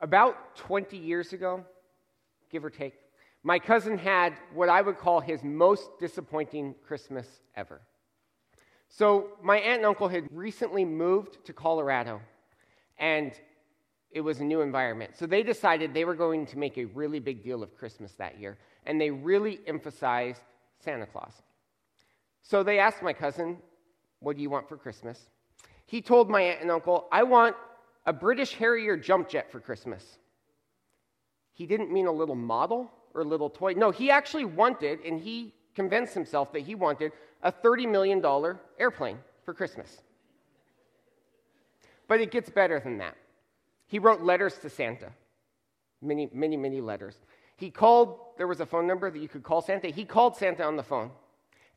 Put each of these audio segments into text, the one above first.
About 20 years ago, give or take, my cousin had what I would call his most disappointing Christmas ever. So, my aunt and uncle had recently moved to Colorado, and it was a new environment. So, they decided they were going to make a really big deal of Christmas that year, and they really emphasized Santa Claus. So, they asked my cousin, What do you want for Christmas? He told my aunt and uncle, I want a British Harrier jump jet for Christmas. He didn't mean a little model or a little toy. No, he actually wanted, and he convinced himself that he wanted a $30 million airplane for Christmas. But it gets better than that. He wrote letters to Santa, many, many, many letters. He called, there was a phone number that you could call Santa. He called Santa on the phone.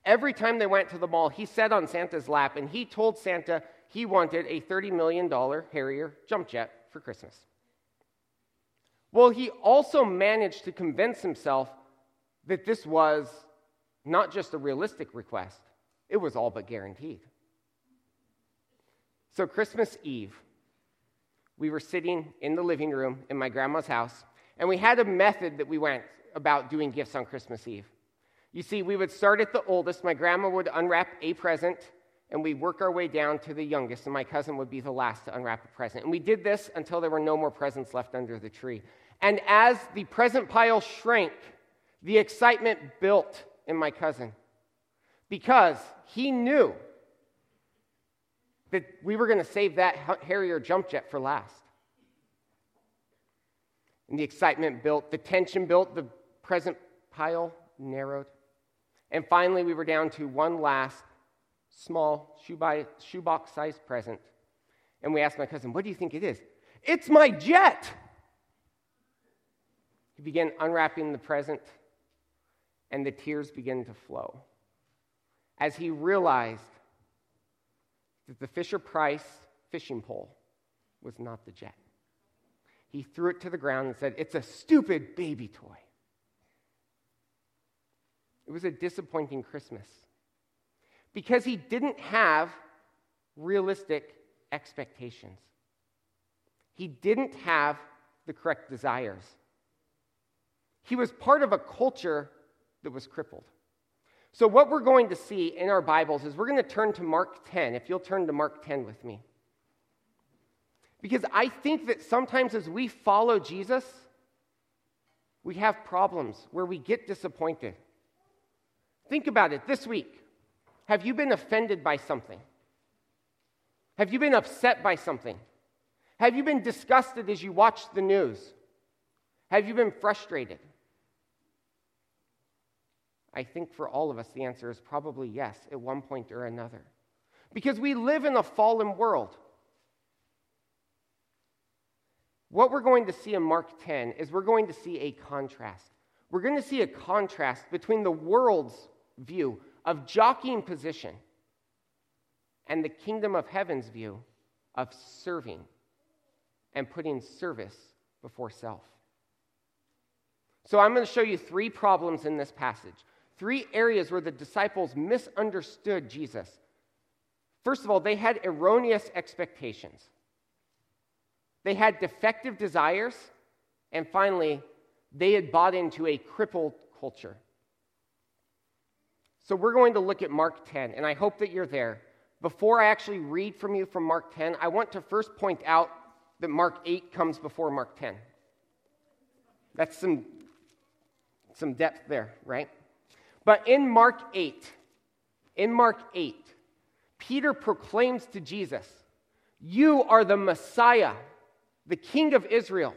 Every time they went to the mall, he sat on Santa's lap and he told Santa he wanted a $30 million Harrier jump jet for Christmas. Well, he also managed to convince himself that this was not just a realistic request, it was all but guaranteed. So, Christmas Eve, we were sitting in the living room in my grandma's house, and we had a method that we went about doing gifts on Christmas Eve. You see, we would start at the oldest, my grandma would unwrap a present, and we'd work our way down to the youngest, and my cousin would be the last to unwrap a present. And we did this until there were no more presents left under the tree. And as the present pile shrank, the excitement built in my cousin because he knew that we were going to save that Harrier jump jet for last. And the excitement built, the tension built, the present pile narrowed. And finally, we were down to one last small shoebox sized present. And we asked my cousin, What do you think it is? It's my jet! He began unwrapping the present, and the tears began to flow as he realized that the Fisher Price fishing pole was not the jet. He threw it to the ground and said, It's a stupid baby toy. It was a disappointing Christmas because he didn't have realistic expectations. He didn't have the correct desires. He was part of a culture that was crippled. So, what we're going to see in our Bibles is we're going to turn to Mark 10, if you'll turn to Mark 10 with me. Because I think that sometimes as we follow Jesus, we have problems where we get disappointed. Think about it this week. Have you been offended by something? Have you been upset by something? Have you been disgusted as you watch the news? Have you been frustrated? I think for all of us, the answer is probably yes, at one point or another. Because we live in a fallen world. What we're going to see in Mark 10 is we're going to see a contrast. We're going to see a contrast between the world's view of jockeying position and the kingdom of heaven's view of serving and putting service before self. So, I'm going to show you three problems in this passage three areas where the disciples misunderstood Jesus. First of all, they had erroneous expectations, they had defective desires, and finally, they had bought into a crippled culture. So we're going to look at Mark 10, and I hope that you're there. Before I actually read from you from Mark 10, I want to first point out that Mark 8 comes before Mark 10. That's some, some depth there, right? But in Mark 8, in Mark 8, Peter proclaims to Jesus, You are the Messiah, the King of Israel.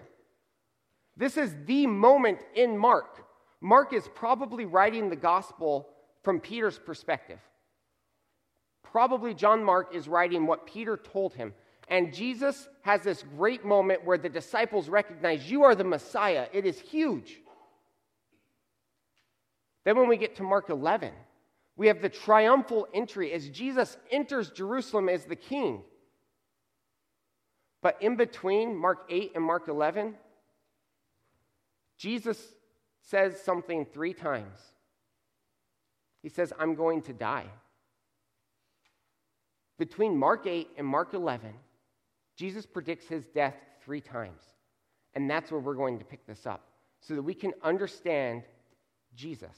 This is the moment in Mark. Mark is probably writing the gospel from Peter's perspective. Probably John Mark is writing what Peter told him. And Jesus has this great moment where the disciples recognize, You are the Messiah. It is huge. Then, when we get to Mark 11, we have the triumphal entry as Jesus enters Jerusalem as the king. But in between Mark 8 and Mark 11, Jesus says something three times. He says, I'm going to die. Between Mark 8 and Mark 11, Jesus predicts his death three times. And that's where we're going to pick this up so that we can understand Jesus.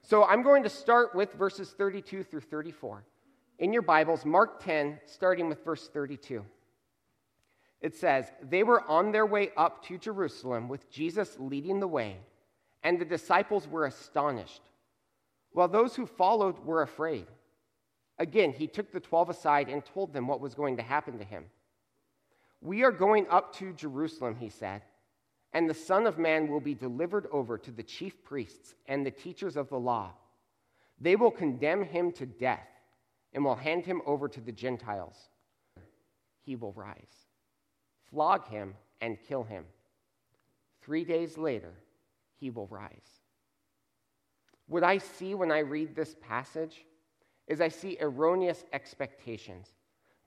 So I'm going to start with verses 32 through 34. In your Bibles, Mark 10, starting with verse 32. It says, They were on their way up to Jerusalem with Jesus leading the way, and the disciples were astonished, while those who followed were afraid. Again, he took the twelve aside and told them what was going to happen to him. We are going up to Jerusalem, he said, and the Son of Man will be delivered over to the chief priests and the teachers of the law. They will condemn him to death and will hand him over to the Gentiles. He will rise, flog him, and kill him. Three days later, he will rise. What I see when I read this passage is I see erroneous expectations.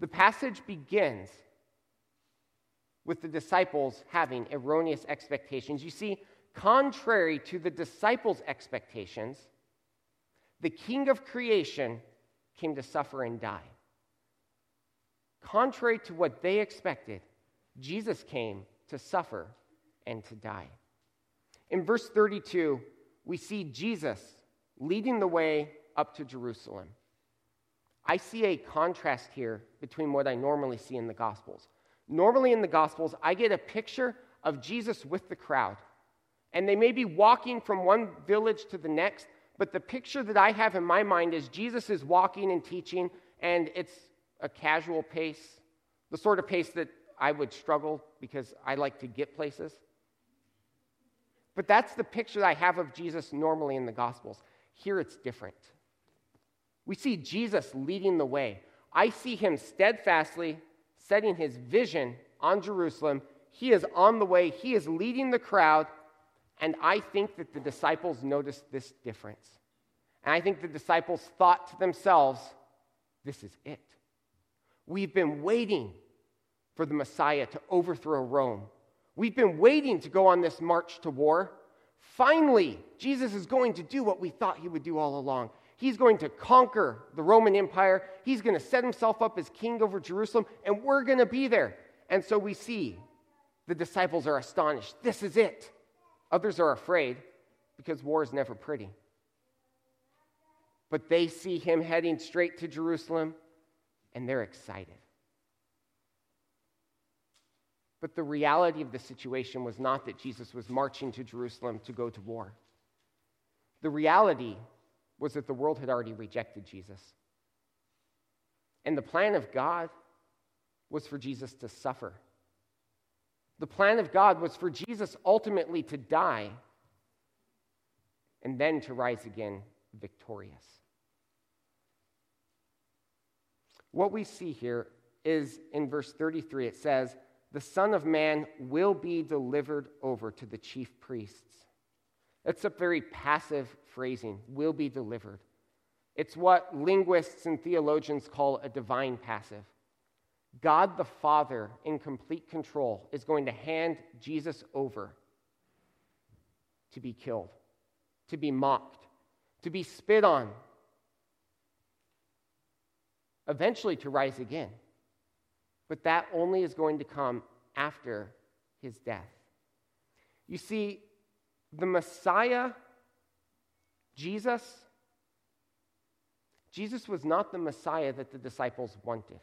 The passage begins with the disciples having erroneous expectations. You see, contrary to the disciples' expectations, the king of creation came to suffer and die. Contrary to what they expected, Jesus came to suffer and to die. In verse 32, we see Jesus leading the way up to Jerusalem. I see a contrast here between what I normally see in the Gospels. Normally in the Gospels, I get a picture of Jesus with the crowd. And they may be walking from one village to the next, but the picture that I have in my mind is Jesus is walking and teaching, and it's a casual pace, the sort of pace that I would struggle because I like to get places. But that's the picture I have of Jesus normally in the Gospels. Here it's different. We see Jesus leading the way. I see him steadfastly setting his vision on Jerusalem. He is on the way, he is leading the crowd, and I think that the disciples noticed this difference. And I think the disciples thought to themselves, this is it. We've been waiting for the Messiah to overthrow Rome. We've been waiting to go on this march to war. Finally, Jesus is going to do what we thought he would do all along. He's going to conquer the Roman Empire. He's going to set himself up as king over Jerusalem, and we're going to be there. And so we see the disciples are astonished. This is it. Others are afraid because war is never pretty. But they see him heading straight to Jerusalem, and they're excited. But the reality of the situation was not that Jesus was marching to Jerusalem to go to war. The reality was that the world had already rejected Jesus. And the plan of God was for Jesus to suffer. The plan of God was for Jesus ultimately to die and then to rise again victorious. What we see here is in verse 33, it says, The Son of Man will be delivered over to the chief priests it's a very passive phrasing, will be delivered. It's what linguists and theologians call a divine passive. God the Father, in complete control, is going to hand Jesus over to be killed, to be mocked, to be spit on, eventually to rise again. But that only is going to come after his death. You see, the Messiah, Jesus, Jesus was not the Messiah that the disciples wanted.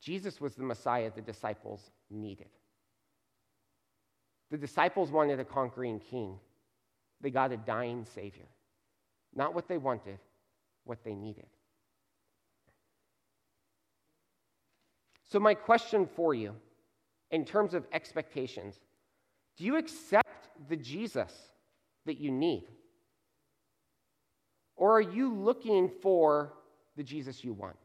Jesus was the Messiah the disciples needed. The disciples wanted a conquering king. They got a dying Savior. Not what they wanted, what they needed. So, my question for you, in terms of expectations, do you accept the Jesus that you need? Or are you looking for the Jesus you want?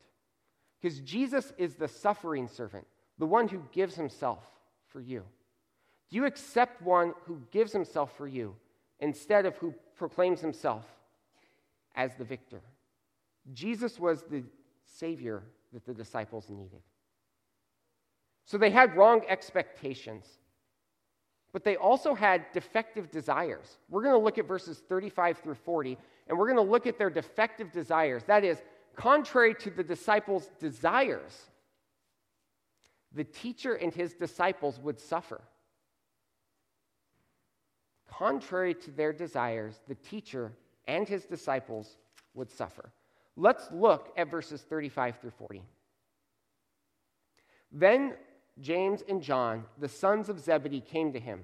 Because Jesus is the suffering servant, the one who gives himself for you. Do you accept one who gives himself for you instead of who proclaims himself as the victor? Jesus was the Savior that the disciples needed. So they had wrong expectations but they also had defective desires. We're going to look at verses 35 through 40, and we're going to look at their defective desires. That is, contrary to the disciples' desires, the teacher and his disciples would suffer. contrary to their desires, the teacher and his disciples would suffer. Let's look at verses 35 through 40. Then James and John, the sons of Zebedee, came to him.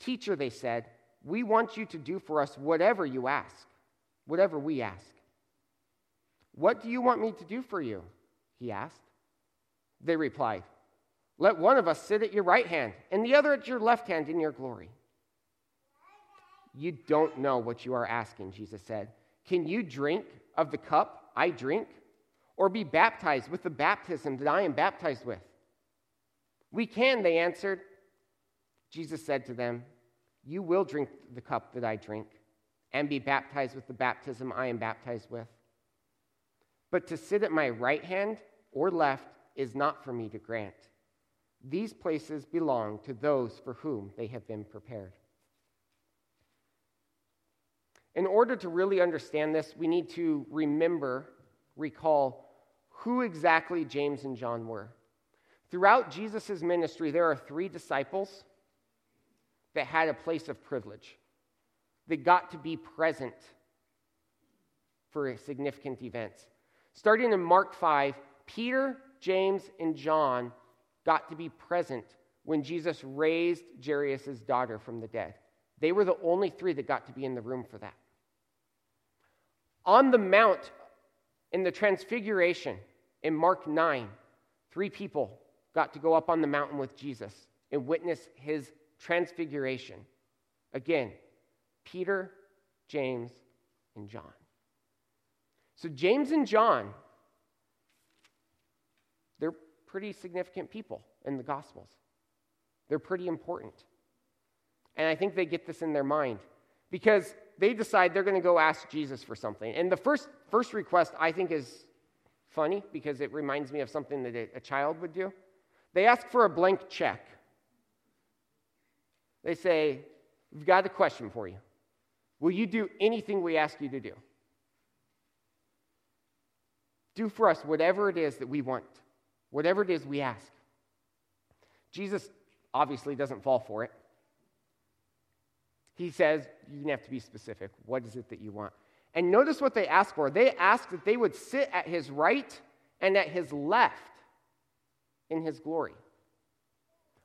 Teacher, they said, we want you to do for us whatever you ask, whatever we ask. What do you want me to do for you? He asked. They replied, Let one of us sit at your right hand and the other at your left hand in your glory. You don't know what you are asking, Jesus said. Can you drink of the cup I drink, or be baptized with the baptism that I am baptized with? We can, they answered. Jesus said to them, You will drink the cup that I drink, and be baptized with the baptism I am baptized with. But to sit at my right hand or left is not for me to grant. These places belong to those for whom they have been prepared. In order to really understand this, we need to remember, recall who exactly James and John were. Throughout Jesus' ministry, there are three disciples that had a place of privilege. They got to be present for significant events. Starting in Mark 5, Peter, James, and John got to be present when Jesus raised Jairus' daughter from the dead. They were the only three that got to be in the room for that. On the Mount in the Transfiguration in Mark 9, three people got to go up on the mountain with Jesus and witness his transfiguration. Again, Peter, James, and John. So, James and John, they're pretty significant people in the Gospels. They're pretty important. And I think they get this in their mind because they decide they're going to go ask Jesus for something. And the first, first request I think is funny because it reminds me of something that a, a child would do. They ask for a blank check. They say, We've got a question for you. Will you do anything we ask you to do? Do for us whatever it is that we want, whatever it is we ask. Jesus obviously doesn't fall for it. He says, You have to be specific. What is it that you want? And notice what they ask for. They ask that they would sit at his right and at his left in his glory.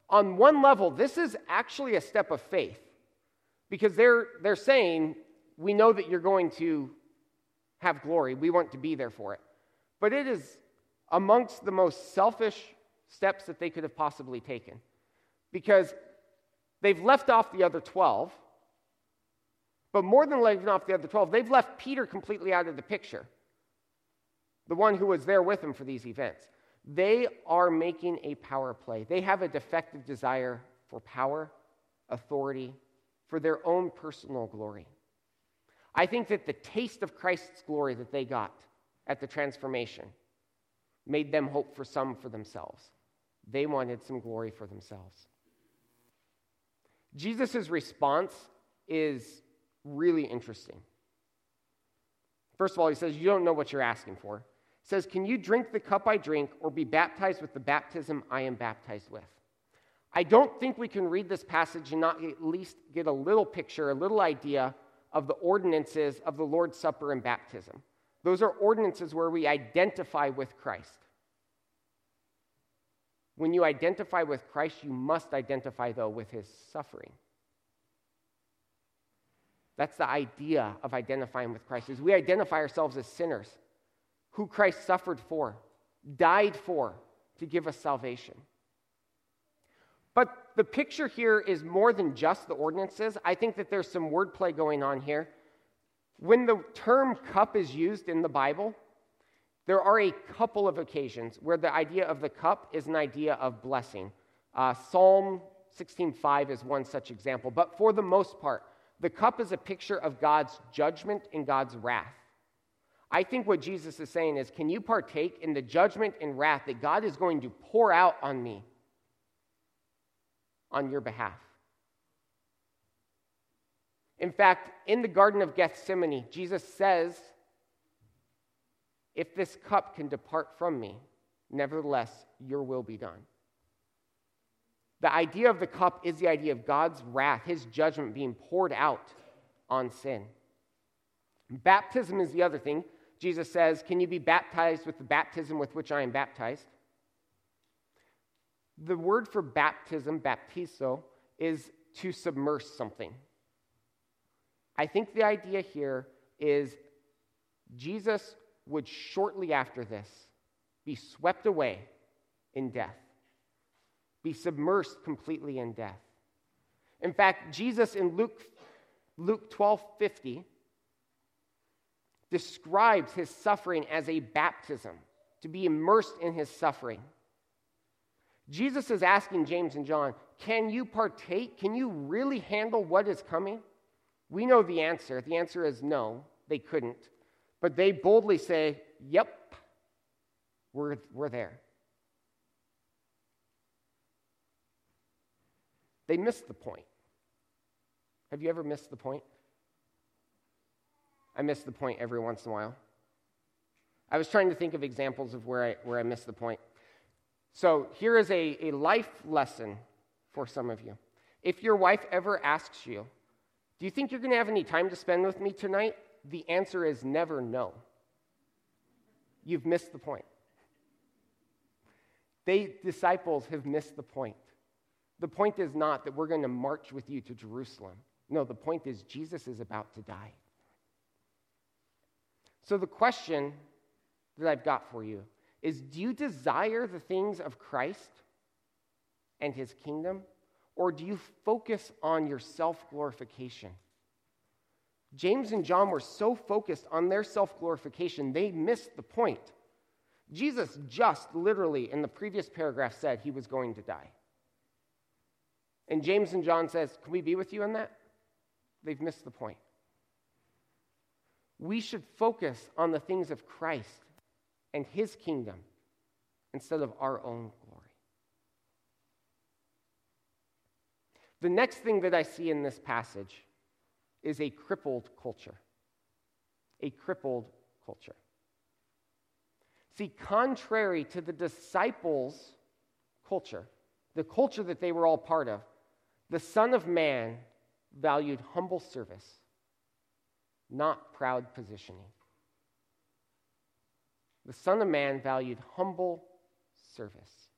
On one level, this is actually a step of faith because they're, they're saying, We know that you're going to have glory. We want to be there for it. But it is amongst the most selfish steps that they could have possibly taken because they've left off the other 12. But more than leaving off the other 12, they've left Peter completely out of the picture, the one who was there with him for these events. They are making a power play. They have a defective desire for power, authority, for their own personal glory. I think that the taste of Christ's glory that they got at the transformation made them hope for some for themselves. They wanted some glory for themselves. Jesus' response is really interesting. First of all, he says, You don't know what you're asking for. Says, Can you drink the cup I drink or be baptized with the baptism I am baptized with? I don't think we can read this passage and not at least get a little picture, a little idea of the ordinances of the Lord's Supper and baptism. Those are ordinances where we identify with Christ. When you identify with Christ, you must identify, though, with his suffering. That's the idea of identifying with Christ, is we identify ourselves as sinners who Christ suffered for, died for, to give us salvation. But the picture here is more than just the ordinances. I think that there's some wordplay going on here when the term cup is used in the Bible, there are a couple of occasions where the idea of the cup is an idea of blessing. Uh, Psalm 16:5 is one such example, but for the most part, the cup is a picture of God's judgment and God's wrath. I think what Jesus is saying is, can you partake in the judgment and wrath that God is going to pour out on me on your behalf? In fact, in the Garden of Gethsemane, Jesus says, If this cup can depart from me, nevertheless, your will be done. The idea of the cup is the idea of God's wrath, his judgment being poured out on sin. Baptism is the other thing. Jesus says, Can you be baptized with the baptism with which I am baptized? The word for baptism, baptizo, is to submerge something. I think the idea here is Jesus would shortly after this be swept away in death, be submersed completely in death. In fact, Jesus in Luke, Luke 12 50 describes his suffering as a baptism, to be immersed in his suffering. Jesus is asking James and John, Can you partake? Can you really handle what is coming? We know the answer. The answer is no, they couldn't. But they boldly say, Yep, we're, we're there. They missed the point. Have you ever missed the point? I miss the point every once in a while. I was trying to think of examples of where I, where I missed the point. So here is a, a life lesson for some of you. If your wife ever asks you, Do you think you're going to have any time to spend with me tonight? The answer is never no. You've missed the point. They, disciples, have missed the point. The point is not that we're going to march with you to Jerusalem. No, the point is Jesus is about to die. So, the question that I've got for you is do you desire the things of Christ and his kingdom, or do you focus on your self glorification? James and John were so focused on their self glorification, they missed the point. Jesus just literally in the previous paragraph said he was going to die. And James and John says, "Can we be with you in that?" They've missed the point we should focus on the things of Christ and his kingdom instead of our own glory. The next thing that I see in this passage is a crippled culture. A crippled culture. See, contrary to the disciples' culture, the culture that they were all part of, the Son of Man valued humble service not proud positioning. The Son of Man valued humble service.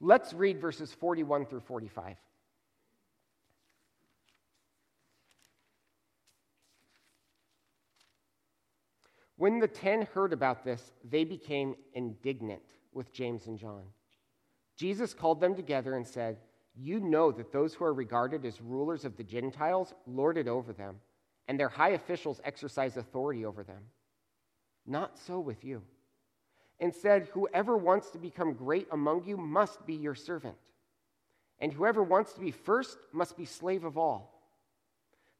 Let's read verses 41 through 45. When the ten heard about this, they became indignant with James and John. Jesus called them together and said, You know that those who are regarded as rulers of the Gentiles lord it over them and their high officials exercise authority over them. Not so with you. Instead, whoever wants to become great among you must be your servant, and whoever wants to be first must be slave of all.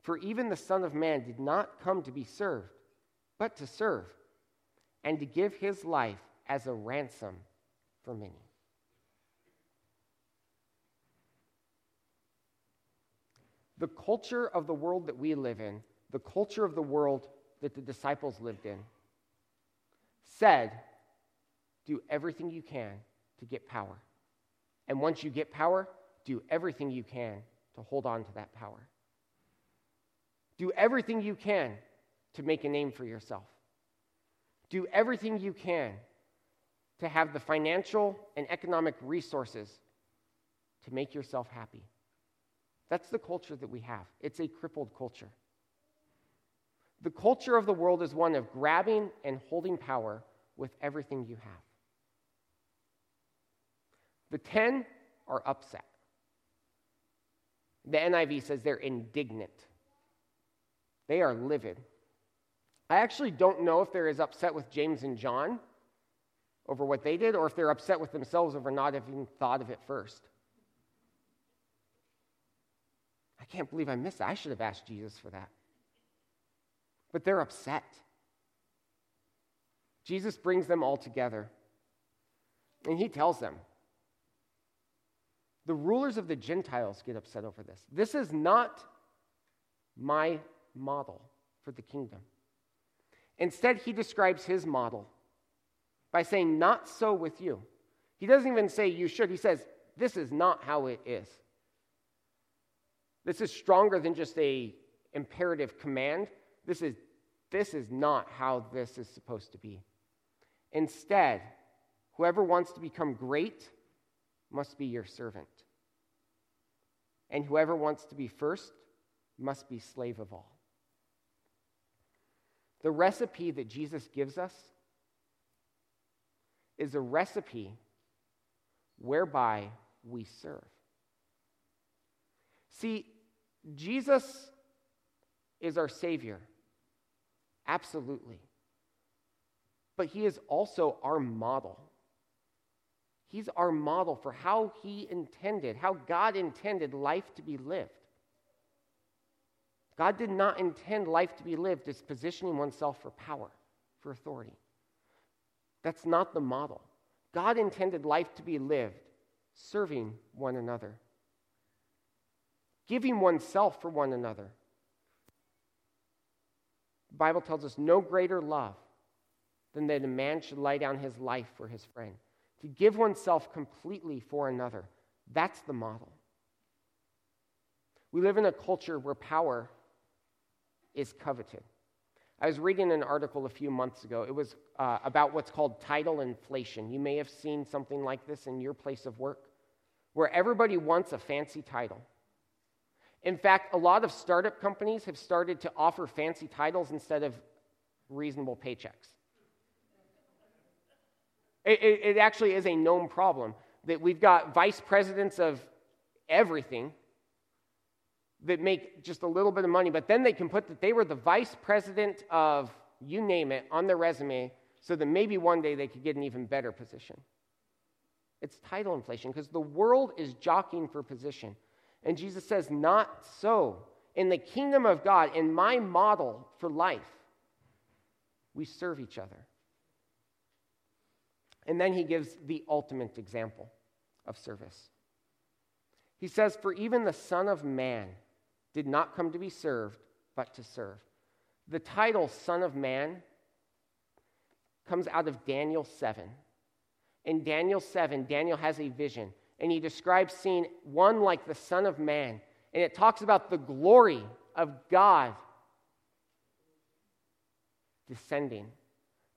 For even the Son of Man did not come to be served, but to serve, and to give his life as a ransom for many. The culture of the world that we live in the culture of the world that the disciples lived in, said, Do everything you can to get power. And once you get power, do everything you can to hold on to that power. Do everything you can to make a name for yourself. Do everything you can to have the financial and economic resources to make yourself happy. That's the culture that we have. It's a crippled culture. The culture of the world is one of grabbing and holding power with everything you have. The 10 are upset. The NIV says they're indignant. They are livid. I actually don't know if they're as upset with James and John over what they did or if they're upset with themselves over not having thought of it first. I can't believe I missed that. I should have asked Jesus for that but they're upset. Jesus brings them all together and he tells them the rulers of the Gentiles get upset over this. This is not my model for the kingdom. Instead, he describes his model by saying, Not so with you. He doesn't even say you should. He says, This is not how it is. This is stronger than just a imperative command. This is, this is not how this is supposed to be. Instead, whoever wants to become great must be your servant. And whoever wants to be first must be slave of all. The recipe that Jesus gives us is a recipe whereby we serve. See, Jesus is our Savior. Absolutely. But He is also our model. He's our model for how He intended, how God intended life to be lived. God did not intend life to be lived as positioning oneself for power, for authority. That's not the model. God intended life to be lived serving one another, giving oneself for one another. The Bible tells us no greater love than that a man should lay down his life for his friend. To give oneself completely for another. That's the model. We live in a culture where power is coveted. I was reading an article a few months ago. It was uh, about what's called title inflation. You may have seen something like this in your place of work, where everybody wants a fancy title. In fact, a lot of startup companies have started to offer fancy titles instead of reasonable paychecks. It, it, it actually is a known problem that we've got vice presidents of everything that make just a little bit of money, but then they can put that they were the vice president of you name it on their resume so that maybe one day they could get an even better position. It's title inflation because the world is jockeying for position. And Jesus says, Not so. In the kingdom of God, in my model for life, we serve each other. And then he gives the ultimate example of service. He says, For even the Son of Man did not come to be served, but to serve. The title Son of Man comes out of Daniel 7. In Daniel 7, Daniel has a vision, and he describes seeing one like the Son of Man. And it talks about the glory of God descending.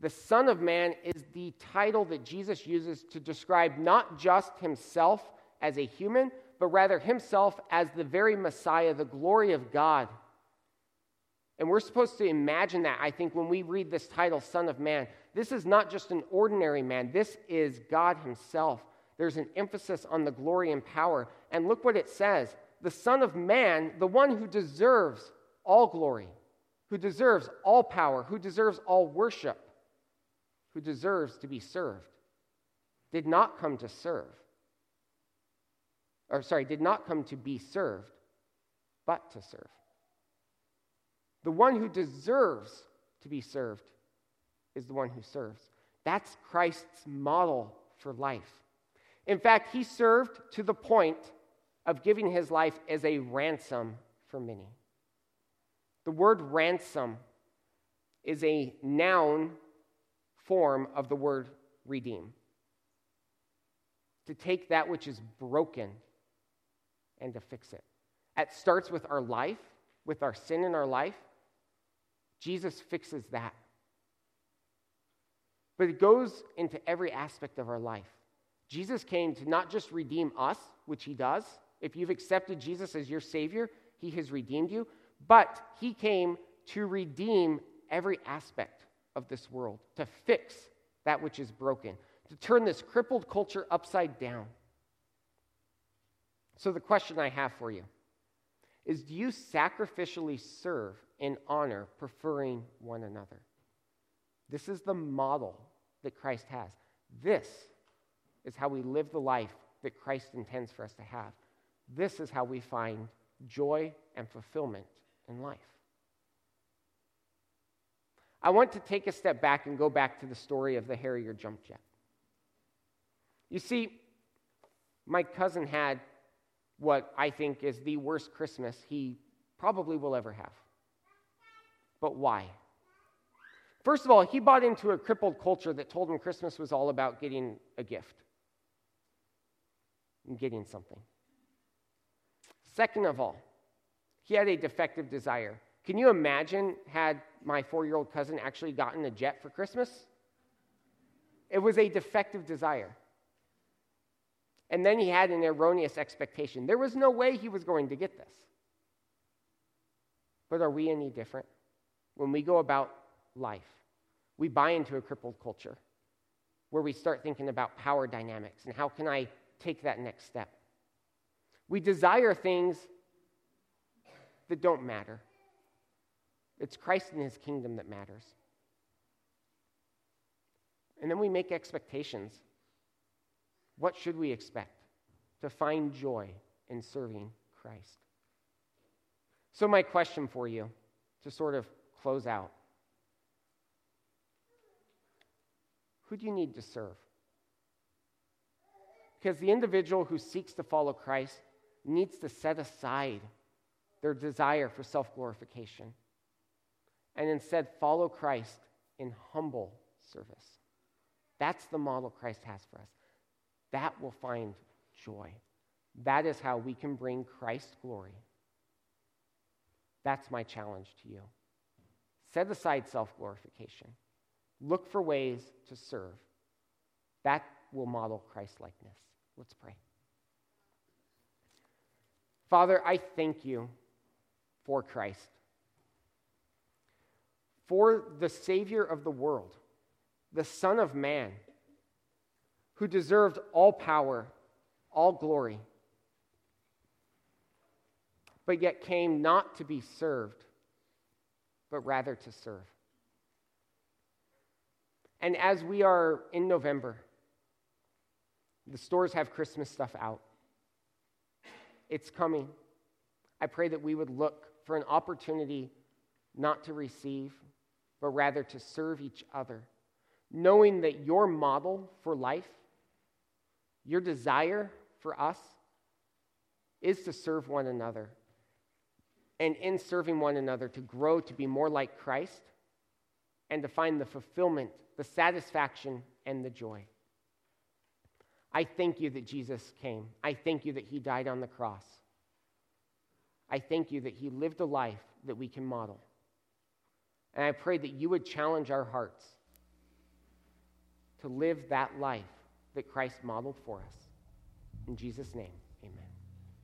The Son of Man is the title that Jesus uses to describe not just himself as a human, but rather himself as the very Messiah, the glory of God. And we're supposed to imagine that, I think, when we read this title, Son of Man. This is not just an ordinary man, this is God Himself. There's an emphasis on the glory and power. And look what it says the Son of Man, the one who deserves all glory, who deserves all power, who deserves all worship, who deserves to be served, did not come to serve or sorry, did not come to be served, but to serve. The one who deserves to be served is the one who serves. That's Christ's model for life. In fact, he served to the point of giving his life as a ransom for many. The word ransom is a noun form of the word redeem. To take that which is broken and to fix it. It starts with our life, with our sin in our life. Jesus fixes that. But it goes into every aspect of our life. Jesus came to not just redeem us, which he does. If you've accepted Jesus as your Savior, he has redeemed you. But he came to redeem every aspect of this world, to fix that which is broken, to turn this crippled culture upside down. So, the question I have for you is do you sacrificially serve in honor, preferring one another? This is the model that Christ has. This is how we live the life that Christ intends for us to have. This is how we find joy and fulfillment in life. I want to take a step back and go back to the story of the Harrier jump jet. You see, my cousin had what I think is the worst Christmas he probably will ever have. But why? First of all, he bought into a crippled culture that told him Christmas was all about getting a gift. In getting something. Second of all, he had a defective desire. Can you imagine had my four year old cousin actually gotten a jet for Christmas? It was a defective desire. And then he had an erroneous expectation. There was no way he was going to get this. But are we any different? When we go about life, we buy into a crippled culture where we start thinking about power dynamics and how can I take that next step. We desire things that don't matter. It's Christ and his kingdom that matters. And then we make expectations. What should we expect? To find joy in serving Christ. So, my question for you to sort of close out who do you need to serve? Because the individual who seeks to follow Christ needs to set aside their desire for self glorification and instead follow Christ in humble service. That's the model Christ has for us. That will find joy. That is how we can bring Christ glory. That's my challenge to you. Set aside self glorification. Look for ways to serve. That will model Christ likeness. Let's pray. Father, I thank you for Christ, for the Savior of the world, the Son of Man, who deserved all power, all glory, but yet came not to be served, but rather to serve. And as we are in November, the stores have Christmas stuff out. It's coming. I pray that we would look for an opportunity not to receive, but rather to serve each other, knowing that your model for life, your desire for us, is to serve one another. And in serving one another, to grow to be more like Christ and to find the fulfillment, the satisfaction, and the joy. I thank you that Jesus came. I thank you that he died on the cross. I thank you that he lived a life that we can model. And I pray that you would challenge our hearts to live that life that Christ modeled for us. In Jesus' name, amen.